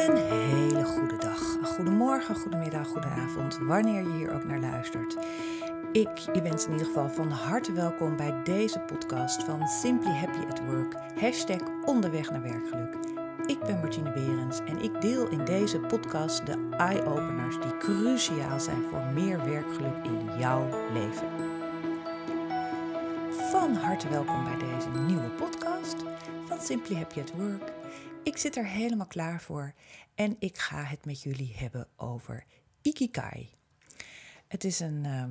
Een hele goede dag, een goedemorgen, goedemiddag, goedenavond, wanneer je hier ook naar luistert. Ik je wens in ieder geval van harte welkom bij deze podcast van Simply Happy at Work, hashtag onderweg naar werkgeluk. Ik ben Martine Berends en ik deel in deze podcast de eye-openers die cruciaal zijn voor meer werkgeluk in jouw leven. Van harte welkom bij deze nieuwe podcast van Simply Happy at Work. Ik zit er helemaal klaar voor en ik ga het met jullie hebben over Ikigai. Het is een uh,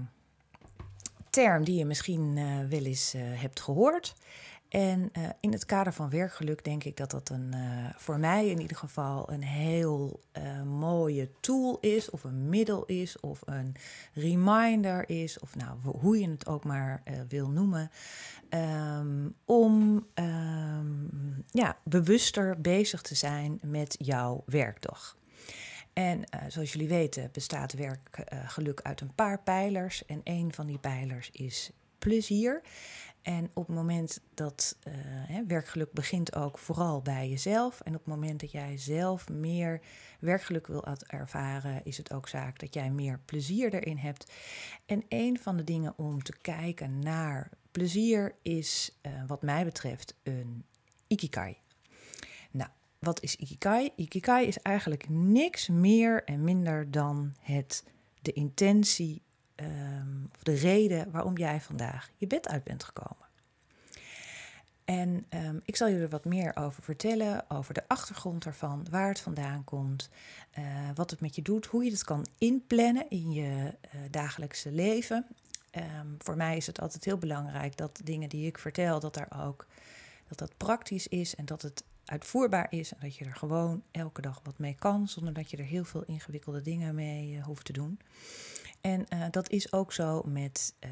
term die je misschien uh, wel eens uh, hebt gehoord. En uh, in het kader van werkgeluk denk ik dat dat een, uh, voor mij in ieder geval een heel uh, mooie tool is, of een middel is, of een reminder is, of nou, hoe je het ook maar wil noemen, um, om um, ja, bewuster bezig te zijn met jouw werkdag. En zoals jullie weten bestaat werkgeluk uit een paar pijlers en een van die pijlers is plezier. En op het moment dat uh, werkgeluk begint ook vooral bij jezelf. En op het moment dat jij zelf meer werkgeluk wil ervaren, is het ook zaak dat jij meer plezier erin hebt. En een van de dingen om te kijken naar plezier is, uh, wat mij betreft, een ikigai. Nou, wat is ikigai? Ikigai is eigenlijk niks meer en minder dan het, de intentie um, of de reden waarom jij vandaag je bed uit bent gekomen. En um, ik zal je er wat meer over vertellen, over de achtergrond ervan, waar het vandaan komt, uh, wat het met je doet, hoe je het kan inplannen in je uh, dagelijkse leven. Um, voor mij is het altijd heel belangrijk dat dingen die ik vertel, dat daar ook dat dat praktisch is en dat het uitvoerbaar is en dat je er gewoon elke dag wat mee kan, zonder dat je er heel veel ingewikkelde dingen mee uh, hoeft te doen. En uh, dat is ook zo met uh.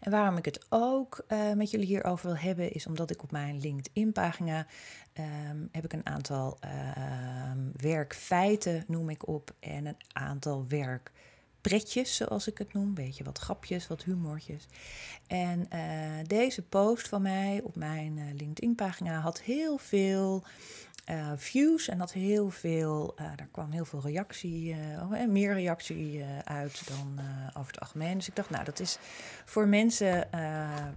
En waarom ik het ook uh, met jullie hierover wil hebben, is omdat ik op mijn LinkedIn-pagina um, heb ik een aantal um, werkfeiten, noem ik op, en een aantal werkpretjes, zoals ik het noem. Beetje wat grapjes, wat humortjes. En deze post van mij op mijn LinkedIn-pagina had heel veel uh, views en dat heel veel, uh, daar kwam heel veel reactie, uh, meer reactie uit dan over het algemeen. Dus ik dacht, nou, dat is voor mensen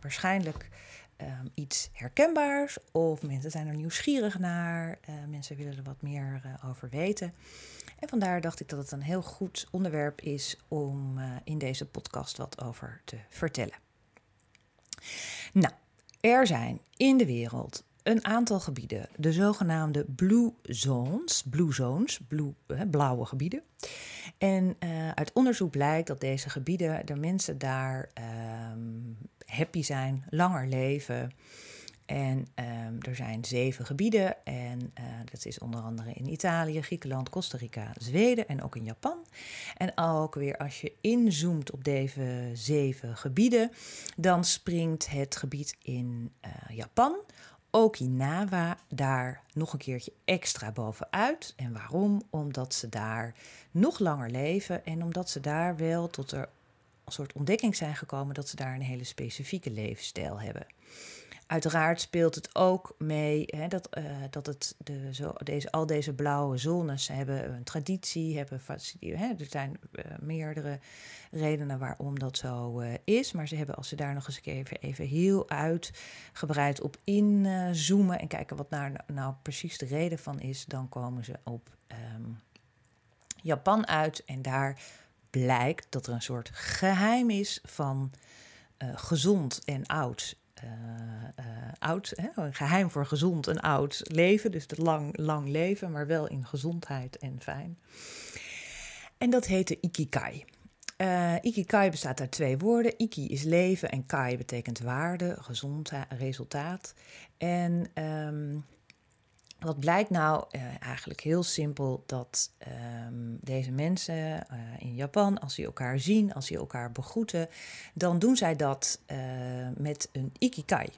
waarschijnlijk um, iets herkenbaars, of mensen zijn er nieuwsgierig naar, mensen willen er wat meer over weten. En vandaar dacht ik dat het een heel goed onderwerp is om in deze podcast wat over te vertellen. Nou, er zijn in de wereld een aantal gebieden, de zogenaamde blue zones, blue zones, hè, blauwe gebieden. En uh, uit onderzoek blijkt dat deze gebieden, de mensen daar um, happy zijn, langer leven. En um, er zijn zeven gebieden en uh, dat is onder andere in Italië, Griekenland, Costa Rica, Zweden en ook in Japan. En ook weer als je inzoomt op deze zeven gebieden, dan springt het gebied in uh, Japan Okinawa daar nog een keertje extra bovenuit. En waarom? Omdat ze daar nog langer leven en omdat ze daar wel tot er een soort ontdekking zijn gekomen dat ze daar een hele specifieke levensstijl hebben. Uiteraard speelt het ook mee hè, dat, uh, dat het de, zo, deze, al deze blauwe zones hebben een traditie, hebben hè, er zijn uh, meerdere redenen waarom dat zo uh, is. Maar ze hebben, als ze daar nog eens even, even heel uitgebreid op inzoomen en kijken wat nou, nou precies de reden van is, dan komen ze op um, Japan uit. En daar blijkt dat er een soort geheim is van gezond en oud oud, hè? een geheim voor gezond en oud leven. Dus het lang, lang leven, maar wel in gezondheid en fijn. En dat heette Ikigai. Uh, ikigai bestaat uit twee woorden. Iki is leven en kai betekent waarde, gezondheid, resultaat. En um, wat blijkt nou uh, eigenlijk heel simpel dat um, deze mensen uh, in Japan, als ze elkaar zien, als ze elkaar begroeten, dan doen zij dat uh, met een ikigai.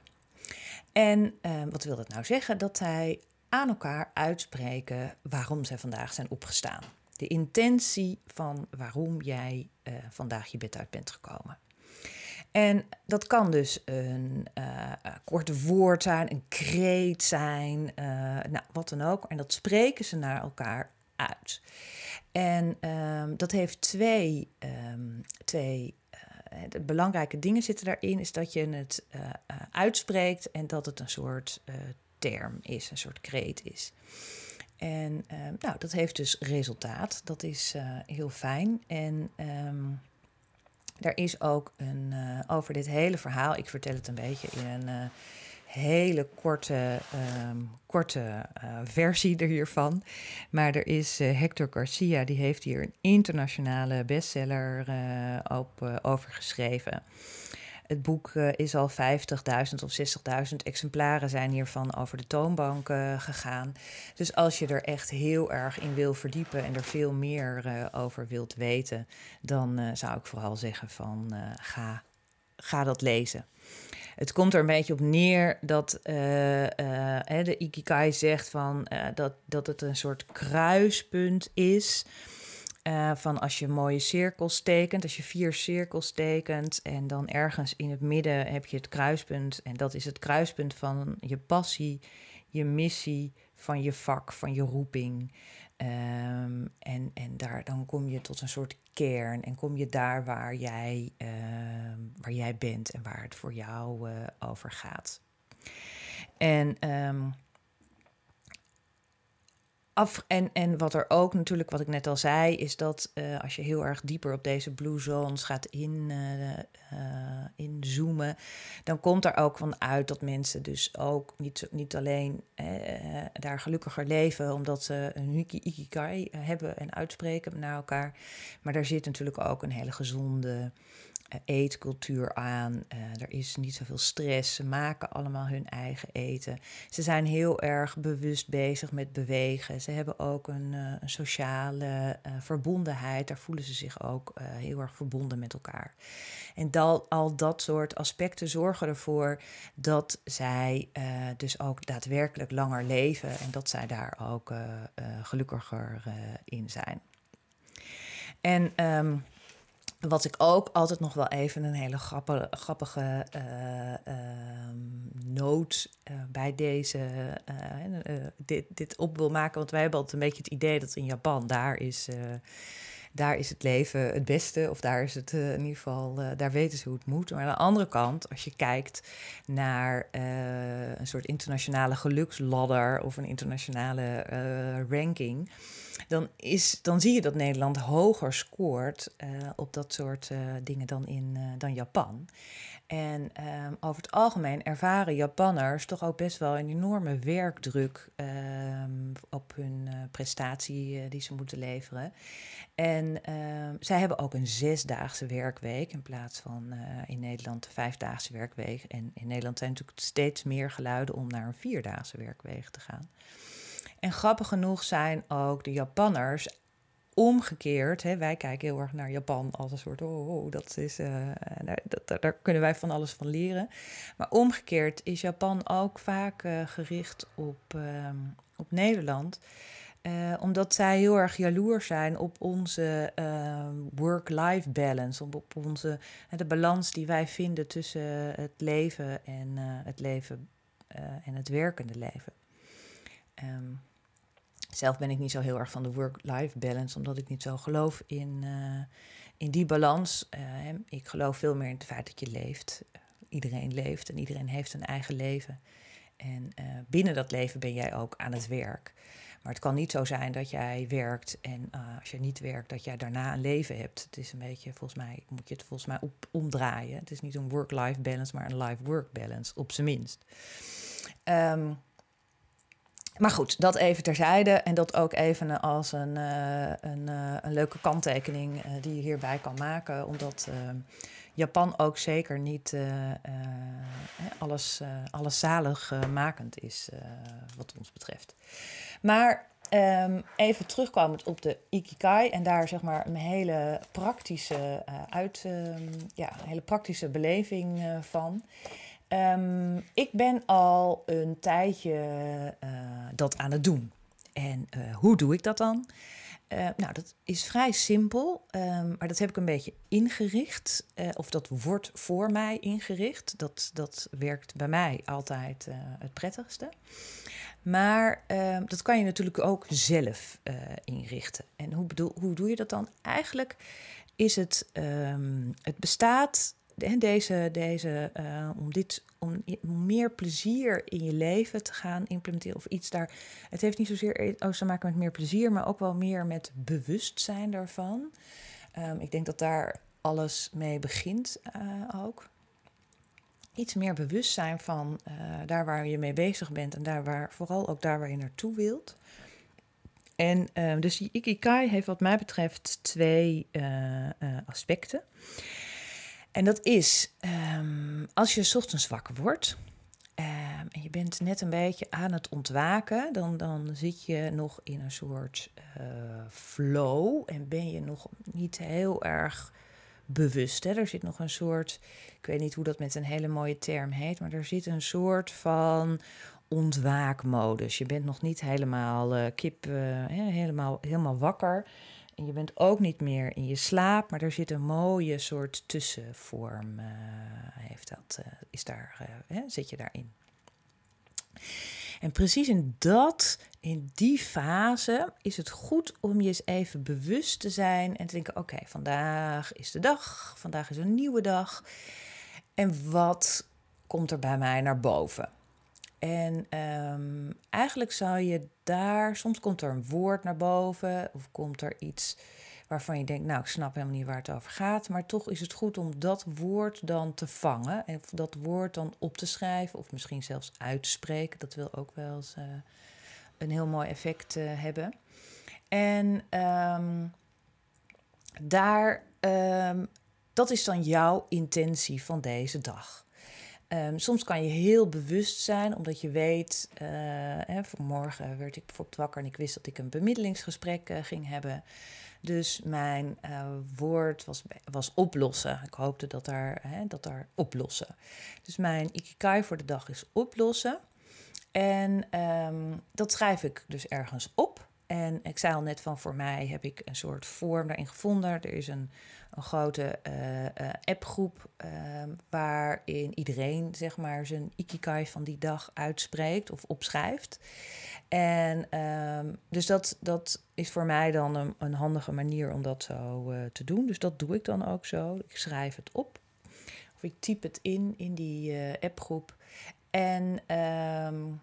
En wat wil dat nou zeggen? Dat zij aan elkaar uitspreken waarom zij vandaag zijn opgestaan. De intentie van waarom jij vandaag je bed uit bent gekomen. En dat kan dus een uh, kort woord zijn, een kreet zijn, uh, nou, wat dan ook. En dat spreken ze naar elkaar uit. En um, dat heeft twee, um, twee de belangrijke dingen zitten daarin. Is dat je het uitspreekt en dat het een soort term is, een soort kreet is. En ehm, nou, dat heeft dus resultaat. Dat is heel fijn. En er is ook een, uh, over dit hele verhaal, ik vertel het een beetje in een uh, hele korte, um, korte uh, versie hiervan. Maar er is Hector Garcia, die heeft hier een internationale bestseller op, over geschreven. Het boek uh, is al 50.000 of 60.000 exemplaren zijn hiervan over de toonbank uh, gegaan. Dus als je er echt heel erg in wil verdiepen en er veel meer uh, over wilt weten, dan zou ik vooral zeggen van ga, ga dat lezen. Het komt er een beetje op neer dat de Ikigai zegt van, dat, dat het een soort kruispunt is uh, van als je mooie cirkels tekent, als je vier cirkels tekent en dan ergens in het midden heb je het kruispunt. En dat is het kruispunt van je passie, je missie, van je vak, van je roeping. Um, en en daar, dan kom je tot een soort kern en kom je daar waar jij, uh, waar jij bent en waar het voor jou uh, over gaat. En um, af. En, en wat er ook natuurlijk, wat ik net al zei, is dat uh, als je heel erg dieper op deze blue zones gaat in, uh, uh, inzoomen, dan komt er ook van uit dat mensen dus ook niet, niet alleen daar gelukkiger leven, omdat ze een ikigai hebben en uitspreken naar elkaar, maar daar zit natuurlijk ook een hele gezonde eh, eetcultuur aan. Uh, er is niet zoveel stress. Ze maken allemaal hun eigen eten. Ze zijn heel erg bewust bezig met bewegen. Ze hebben ook een, een sociale verbondenheid. Daar voelen ze zich ook heel erg verbonden met elkaar. En dat, al dat soort aspecten zorgen ervoor dat zij dus ook daadwerkelijk langer leven en dat zij daar ook gelukkiger in zijn. En. Um, wat ik ook altijd nog wel even een hele grappige, grappige uh, uh, noot uh, bij deze, eh, dit, dit op wil maken. Want wij hebben altijd een beetje het idee dat in Japan, daar is, daar is het leven het beste. Of daar is het in ieder geval, daar weten ze hoe het moet. Maar aan de andere kant, als je kijkt naar een soort internationale geluksladder of een internationale ranking dan, is, dan zie je dat Nederland hoger scoort uh, op dat soort uh, dingen dan, in, uh, dan Japan. En um, over het algemeen ervaren Japanners toch ook best wel een enorme werkdruk um, op hun prestatie die ze moeten leveren. En um, zij hebben ook een zesdaagse werkweek in plaats van in Nederland de vijfdaagse werkweek. En in Nederland zijn natuurlijk steeds meer geluiden om naar een vierdaagse werkweek te gaan. En grappig genoeg zijn ook de Japanners omgekeerd. Hè, wij kijken heel erg naar Japan als een soort, oh, oh dat is, uh, daar, daar, kunnen wij van alles van leren. Maar omgekeerd is Japan ook vaak uh, gericht op, uh, op Nederland. Uh, omdat zij heel erg jaloers zijn op onze work-life balance. Op, op onze, de balans die wij vinden tussen het leven en het leven en het werkende leven. Um, zelf ben ik niet zo heel erg van de work-life balance, omdat ik niet zo geloof in, uh, in die balans. Uh, ik geloof veel meer in het feit dat je leeft. Iedereen leeft en iedereen heeft een eigen leven. En uh, binnen dat leven ben jij ook aan het werk. Maar het kan niet zo zijn dat jij werkt en als je niet werkt, dat jij daarna een leven hebt. Het is een beetje, volgens mij, moet je het volgens mij op, omdraaien. Het is niet een work-life balance, maar een life-work balance, op zijn minst. Um, maar goed, dat even terzijde. En dat ook even als een, uh, een, uh, een, leuke kanttekening uh, die je hierbij kan maken. Omdat Japan ook zeker niet alles, alles zaligmakend is, wat ons betreft. Maar um, even terugkomend op de Ikigai en daar zeg maar een hele praktische, uit, um, ja, hele praktische beleving van. Um, ik ben al een tijdje dat aan het doen. En uh, hoe doe ik dat dan? Uh, nou, dat is vrij simpel, um, maar dat heb ik een beetje ingericht. Uh, of dat wordt voor mij ingericht. Dat, dat werkt bij mij altijd het prettigste. Maar ehm, dat kan je natuurlijk ook zelf inrichten. En hoe, bedoel, hoe doe je dat dan? Eigenlijk is het, um, het bestaat deze, deze, uh, om, dit, om, meer plezier in je leven te gaan implementeren of iets daar. Het heeft niet zozeer oh, te maken met meer plezier, maar ook wel meer met bewustzijn daarvan. Um, ik denk dat daar alles mee begint uh, ook. Iets meer bewustzijn van uh, daar waar je mee bezig bent en daar waar, vooral ook daar waar je naartoe wilt. En uh, dus die Ikigai heeft wat mij betreft twee aspecten. En dat is um, als je ochtends wakker wordt um, en je bent net een beetje aan het ontwaken, dan, dan zit je nog in een soort uh, flow en ben je nog niet heel erg bewust. Hè? Er zit nog een soort, ik weet niet hoe dat met een hele mooie term heet, maar er zit een soort van ontwaakmodus. Je bent nog niet helemaal uh, kip, uh, helemaal, helemaal wakker. En je bent ook niet meer in je slaap, maar er zit een mooie soort tussenvorm. Uh, heeft dat, uh, is daar, uh, hè, zit je daarin. En precies in dat, in die fase, is het goed om je eens even bewust te zijn en te denken: oké, vandaag is de dag, vandaag is een nieuwe dag. En wat komt er bij mij naar boven? En um, eigenlijk zou je daar, soms komt er een woord naar boven of komt er iets waarvan je denkt, nou, ik snap helemaal niet waar het over gaat, maar toch is het goed om dat woord dan te vangen en dat woord dan op te schrijven of misschien zelfs uit te spreken. Dat wil ook wel eens uh, een heel mooi effect uh, hebben. En um, daar, um, dat is dan jouw intentie van deze dag. Um, soms kan je heel bewust zijn, omdat je weet, uh, hè, vanmorgen werd ik bijvoorbeeld wakker en ik wist dat ik een bemiddelingsgesprek uh, ging hebben. Dus mijn uh, woord was, was oplossen. Ik hoopte dat daar, hè, dat daar oplossen. Dus mijn ikikai voor de dag is oplossen. En um, dat schrijf ik dus ergens op. En ik zei al net van voor mij heb ik een soort vorm daarin gevonden. Er is een een grote uh, uh, appgroep uh, waarin iedereen zeg maar zijn ikikai van die dag uitspreekt of opschrijft. En ehm, dus dat, dat is voor mij dan een, handige manier om dat zo eh, te doen. Dus dat doe ik dan ook zo. Ik schrijf het op of ik type het in in die eh, appgroep. En um,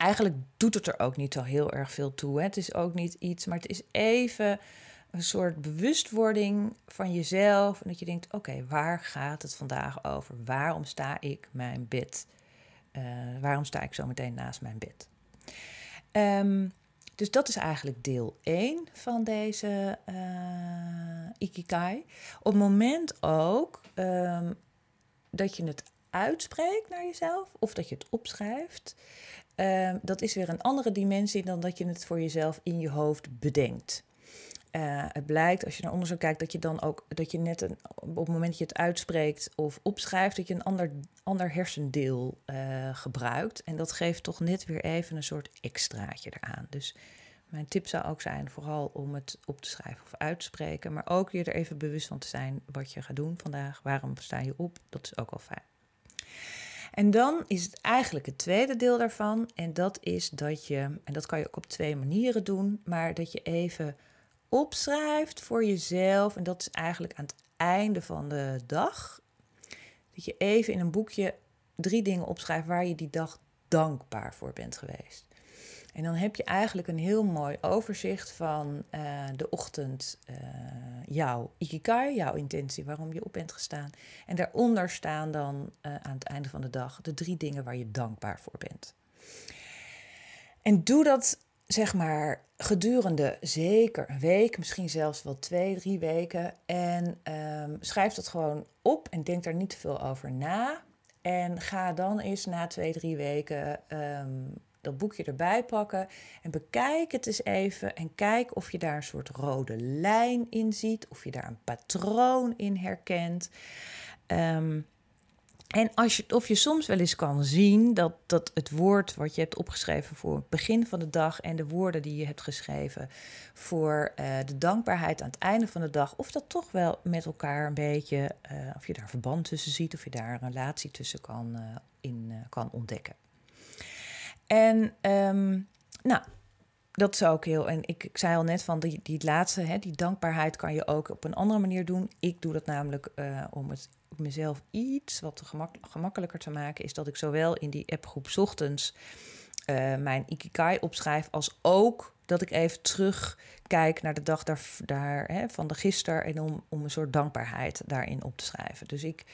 eigenlijk doet het er ook niet zo heel erg veel toe. Het is ook niet iets, maar het is even een soort bewustwording van jezelf. En dat je denkt: oké, waar gaat het vandaag over? Waarom sta ik mijn bed? Uh, waarom sta ik zo meteen naast mijn bed? Um, dus dat is eigenlijk deel 1 van deze uh, Ikigai. Op het moment ook um, dat je het uitspreekt naar jezelf of dat je het opschrijft, um, dat is weer een andere dimensie dan dat je het voor jezelf in je hoofd bedenkt. Uh, het blijkt, als je naar onderzoek kijkt, dat je dan ook dat je net een, op het moment dat je het uitspreekt of opschrijft, dat je een ander, ander hersendeel uh, gebruikt. En dat geeft toch net weer even een soort extraatje eraan. Dus mijn tip zou ook zijn vooral om het op te schrijven of uit te spreken, maar ook je er even bewust van te zijn wat je gaat doen vandaag. Waarom sta je op? Dat is ook wel fijn. En dan is het eigenlijk het tweede deel daarvan. En dat is dat je, en dat kan je ook op twee manieren doen, maar dat je even opschrijft voor jezelf. En dat is eigenlijk aan het einde van de dag. Dat je even in een boekje drie dingen opschrijft waar je die dag dankbaar voor bent geweest. En dan heb je eigenlijk een heel mooi overzicht van uh, de ochtend, uh, jouw ikigai, jouw intentie, waarom je op bent gestaan. En daaronder staan dan uh, aan het einde van de dag de drie dingen waar je dankbaar voor bent. En doe dat zeg maar gedurende zeker een week, misschien zelfs wel twee, drie weken. En um, schrijf dat gewoon op en denk daar niet te veel over na. En ga dan eens na twee, drie weken um, dat boekje erbij pakken en bekijk het eens even en kijk of je daar een soort rode lijn in ziet, of je daar een patroon in herkent. Um, En als je, of je soms wel eens kan zien dat, dat het woord wat je hebt opgeschreven voor het begin van de dag en de woorden die je hebt geschreven voor uh, de dankbaarheid aan het einde van de dag, of dat toch wel met elkaar een beetje, uh, of je daar verband tussen ziet, of je daar een relatie tussen kan, uh, in, kan ontdekken. En um, nou, dat is ook heel. En ik, ik zei al net van die, die laatste, hè, die dankbaarheid kan je ook op een andere manier doen. Ik doe dat namelijk uh, om het mezelf iets wat gemak, gemakkelijker te maken, is dat ik zowel in die appgroep ochtends uh, mijn Ikigai opschrijf, als ook dat ik even terugkijk naar de dag daar, daar hè, van de gisteren en om, om een soort dankbaarheid daarin op te schrijven. Dus ik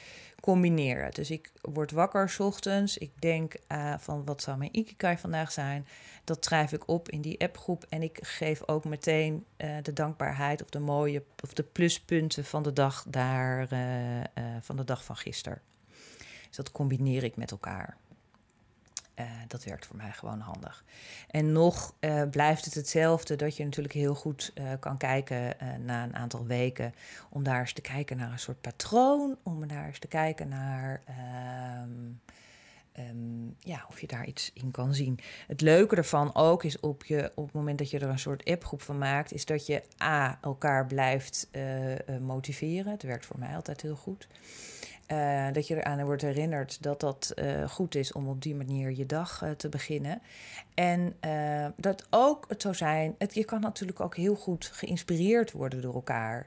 combineer het. Dus ik word wakker s ochtends, ik denk uh, van wat zou mijn Ikigai vandaag zijn. Dat schrijf ik op in die appgroep en ik geef ook meteen uh, de dankbaarheid of de mooie of de pluspunten van de dag daar, van de dag van gisteren. Dus dat combineer ik met elkaar. Uh, dat werkt voor mij gewoon handig. En nog uh, blijft het hetzelfde dat je natuurlijk heel goed uh, kan kijken na een aantal weken. Om daar eens te kijken naar een soort patroon. Om daar eens te kijken naar um, um, ja, of je daar iets in kan zien. Het leuke ervan ook is op, je, op het moment dat je er een soort appgroep van maakt, is dat je A, elkaar blijft motiveren. Het werkt voor mij altijd heel goed. Uh, dat je eraan wordt herinnerd dat dat uh, goed is om op die manier je dag uh, te beginnen. En dat ook het zou zijn, het, je kan natuurlijk ook heel goed geïnspireerd worden door elkaar.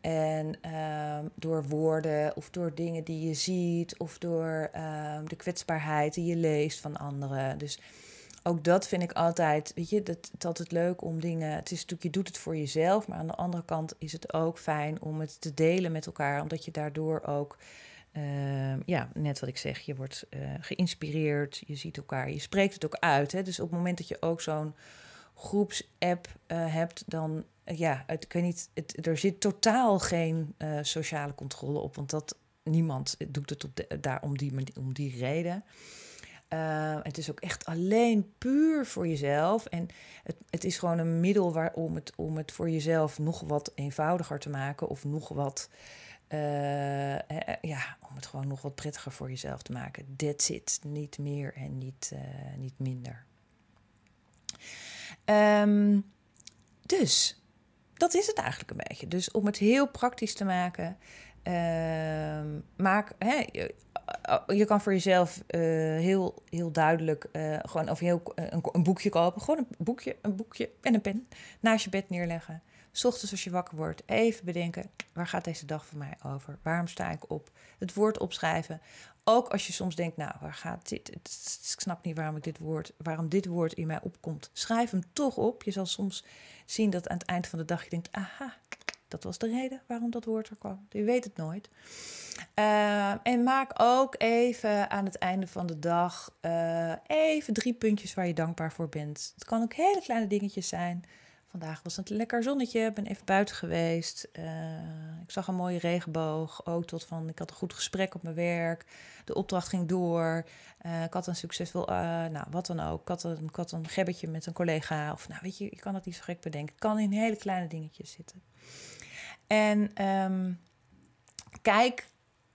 En ehm, door woorden of door dingen die je ziet of door ehm, de kwetsbaarheid die je leest van anderen. Dus ook dat vind ik altijd, weet je, dat, het is altijd leuk om dingen. Het is natuurlijk, je doet het voor jezelf, maar aan de andere kant is het ook fijn om het te delen met elkaar, omdat je daardoor ook uh, ja, net wat ik zeg, je wordt uh, geïnspireerd, je ziet elkaar, je spreekt het ook uit. Hè? Dus op het moment dat je ook zo'n groepsapp uh, hebt, dan, ja, het, ik weet niet, er zit totaal geen sociale controle op, want dat, niemand doet het op daar om die, om die reden. het is ook echt alleen puur voor jezelf. En het, het is gewoon een middel waar, om, het, om het voor jezelf nog wat eenvoudiger te maken of nog wat ja, om het gewoon nog wat prettiger voor jezelf te maken. That's it. Niet meer en niet, uh, niet minder. Um, dus, dat is het eigenlijk een beetje. Dus om het heel praktisch te maken, uh, maak, hè, je, je, kan voor jezelf heel, heel duidelijk gewoon of heel, een, een, boekje kopen. Gewoon een boekje, een boekje en een pen naast je bed neerleggen. S ochtends als je wakker wordt, even bedenken, waar gaat deze dag voor mij over? Waarom sta ik op? Het woord opschrijven. Ook als je soms denkt, nou, waar gaat dit? Ik snap niet waarom ik dit woord, waarom dit woord in mij opkomt. Schrijf hem toch op. Je zal soms zien dat aan het eind van de dag je denkt, aha, dat was de reden waarom dat woord er kwam. Je weet het nooit. Uh, en maak ook even aan het einde van de dag uh, even drie puntjes waar je dankbaar voor bent. Het kan ook hele kleine dingetjes zijn. Vandaag was het een lekker zonnetje. Ik ben even buiten geweest. Uh, ik zag een mooie regenboog. Ook tot van, ik had een goed gesprek op mijn werk. De opdracht ging door. Uh, ik had een succesvol, uh, nou wat dan ook. Ik had, een, ik had een gebbetje met een collega. Of nou weet je, je kan het niet zo gek bedenken. Het kan in hele kleine dingetjes zitten. En um, kijk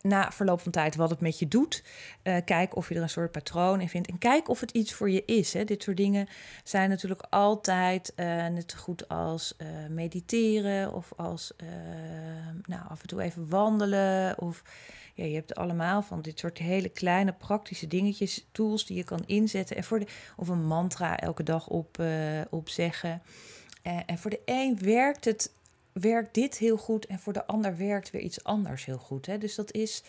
na verloop van tijd wat het met je doet. Uh, kijk of je er een soort patroon in vindt. En kijk of het iets voor je is. Hè. Dit soort dingen zijn natuurlijk altijd uh, net zo goed als uh, mediteren of als nou, af en toe even wandelen. Of ja, je hebt allemaal van dit soort hele kleine praktische dingetjes, tools die je kan inzetten. En voor de, of een mantra elke dag op, op zeggen. en voor de een werkt het werkt dit heel goed en voor de ander werkt weer iets anders heel goed. Hè? Dus dat is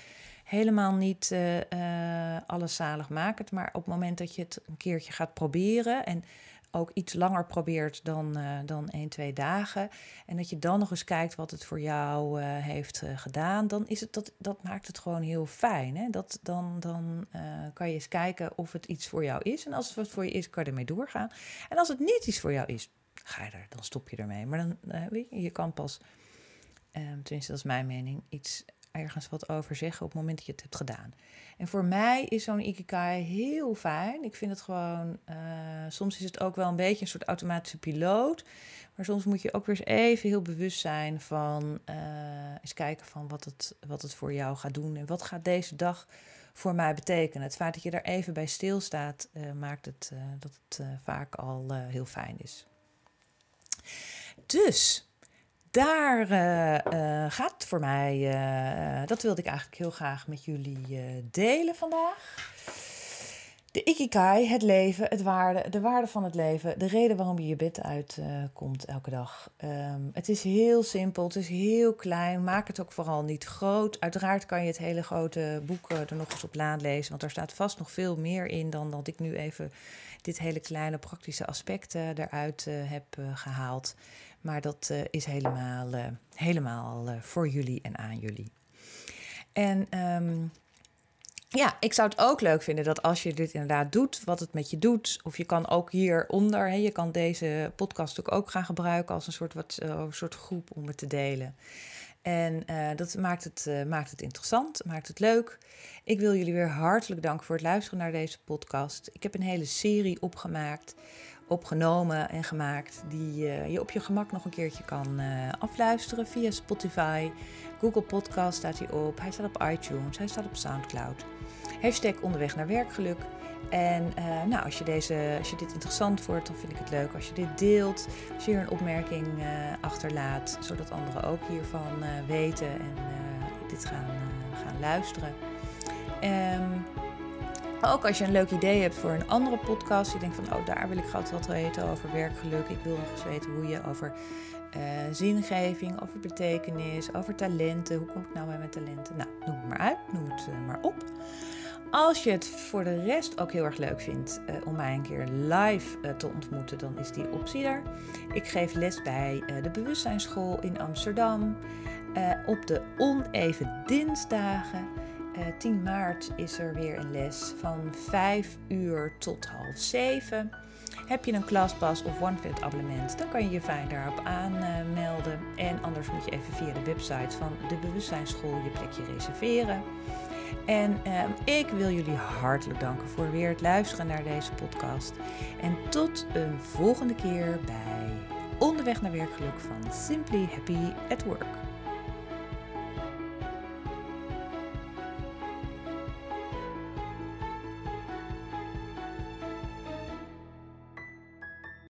helemaal niet uh, uh, alles zaligmakend, maar op het moment dat je het een keertje gaat proberen en ook iets langer probeert dan, uh, dan 1, 2 dagen. En dat je dan nog eens kijkt wat het voor jou heeft gedaan. Dan is het dat, dat maakt het gewoon heel fijn. Hè? Dat, dan dan kan je eens kijken of het iets voor jou is. En als het wat voor je is, kan je ermee doorgaan. En als het niet iets voor jou is, ga je er, dan stop je ermee. Maar dan, uh, weet je, je kan pas, um, tenminste dat is mijn mening, iets ergens wat over zeggen op het moment dat je het hebt gedaan. En voor mij is zo'n ikigai heel fijn. Ik vind het gewoon, uh, soms is het ook wel een beetje een soort automatische piloot. Maar soms moet je ook weer eens even heel bewust zijn van eens kijken van wat het, wat het voor jou gaat doen. En wat gaat deze dag voor mij betekenen. Het feit dat je daar even bij stilstaat, maakt het dat het vaak al heel fijn is. Dus daar gaat het voor mij. dat wilde ik eigenlijk heel graag met jullie delen vandaag. De ikigai, het leven, het waarde, de waarde van het leven, de reden waarom je je bed uitkomt elke dag. Um, het is heel simpel, het is heel klein, maak het ook vooral niet groot. Uiteraard kan je het hele grote boek uh, er nog eens op laan lezen, want er staat vast nog veel meer in dan dat ik nu even dit hele kleine praktische aspect uh, eruit heb gehaald. Maar dat is helemaal, helemaal voor jullie en aan jullie. En um, ja, ik zou het ook leuk vinden dat als je dit inderdaad doet, wat het met je doet. Of je kan ook hieronder, hè, je kan deze podcast natuurlijk ook gaan gebruiken als een soort, wat, uh, soort groep om het te delen. En uh, dat maakt het, uh, maakt het interessant, maakt het leuk. Ik wil jullie weer hartelijk danken voor het luisteren naar deze podcast. Ik heb een hele serie opgemaakt, opgenomen en gemaakt, die je op je gemak nog een keertje kan afluisteren via Spotify. Google Podcast staat hij op, hij staat op iTunes, hij staat op Soundcloud. Hashtag onderweg naar werkgeluk. En uh, nou, als je, deze, als je dit interessant vindt, dan vind ik het leuk als je dit deelt. Als je hier een opmerking uh, achterlaat, zodat anderen ook hiervan weten en dit gaan, gaan luisteren. Um, ook als je een leuk idee hebt voor een andere podcast, je denkt van, oh daar wil ik graag wat weten over werkgeluk. Ik wil nog eens weten hoe je over zingeving, over betekenis, over talenten, hoe kom ik nou bij mijn talenten? Nou, noem het maar uit, noem het maar op. Als je het voor de rest ook heel erg leuk vindt uh, om mij een keer live uh, te ontmoeten, dan is die optie er. Ik geef les bij uh, de Bewustzijnsschool in Amsterdam. op de oneven dinsdagen. 10 maart is er weer een les van 5 uur tot half 7. Heb je een klaspas of OneFit abonnement, dan kan je je fijn daarop aanmelden. en anders moet je even via de website van de Bewustzijnsschool je plekje reserveren. En ehm, ik wil jullie hartelijk danken voor weer het luisteren naar deze podcast. En tot een volgende keer bij Onderweg naar Werkgeluk van Simply Happy at Work.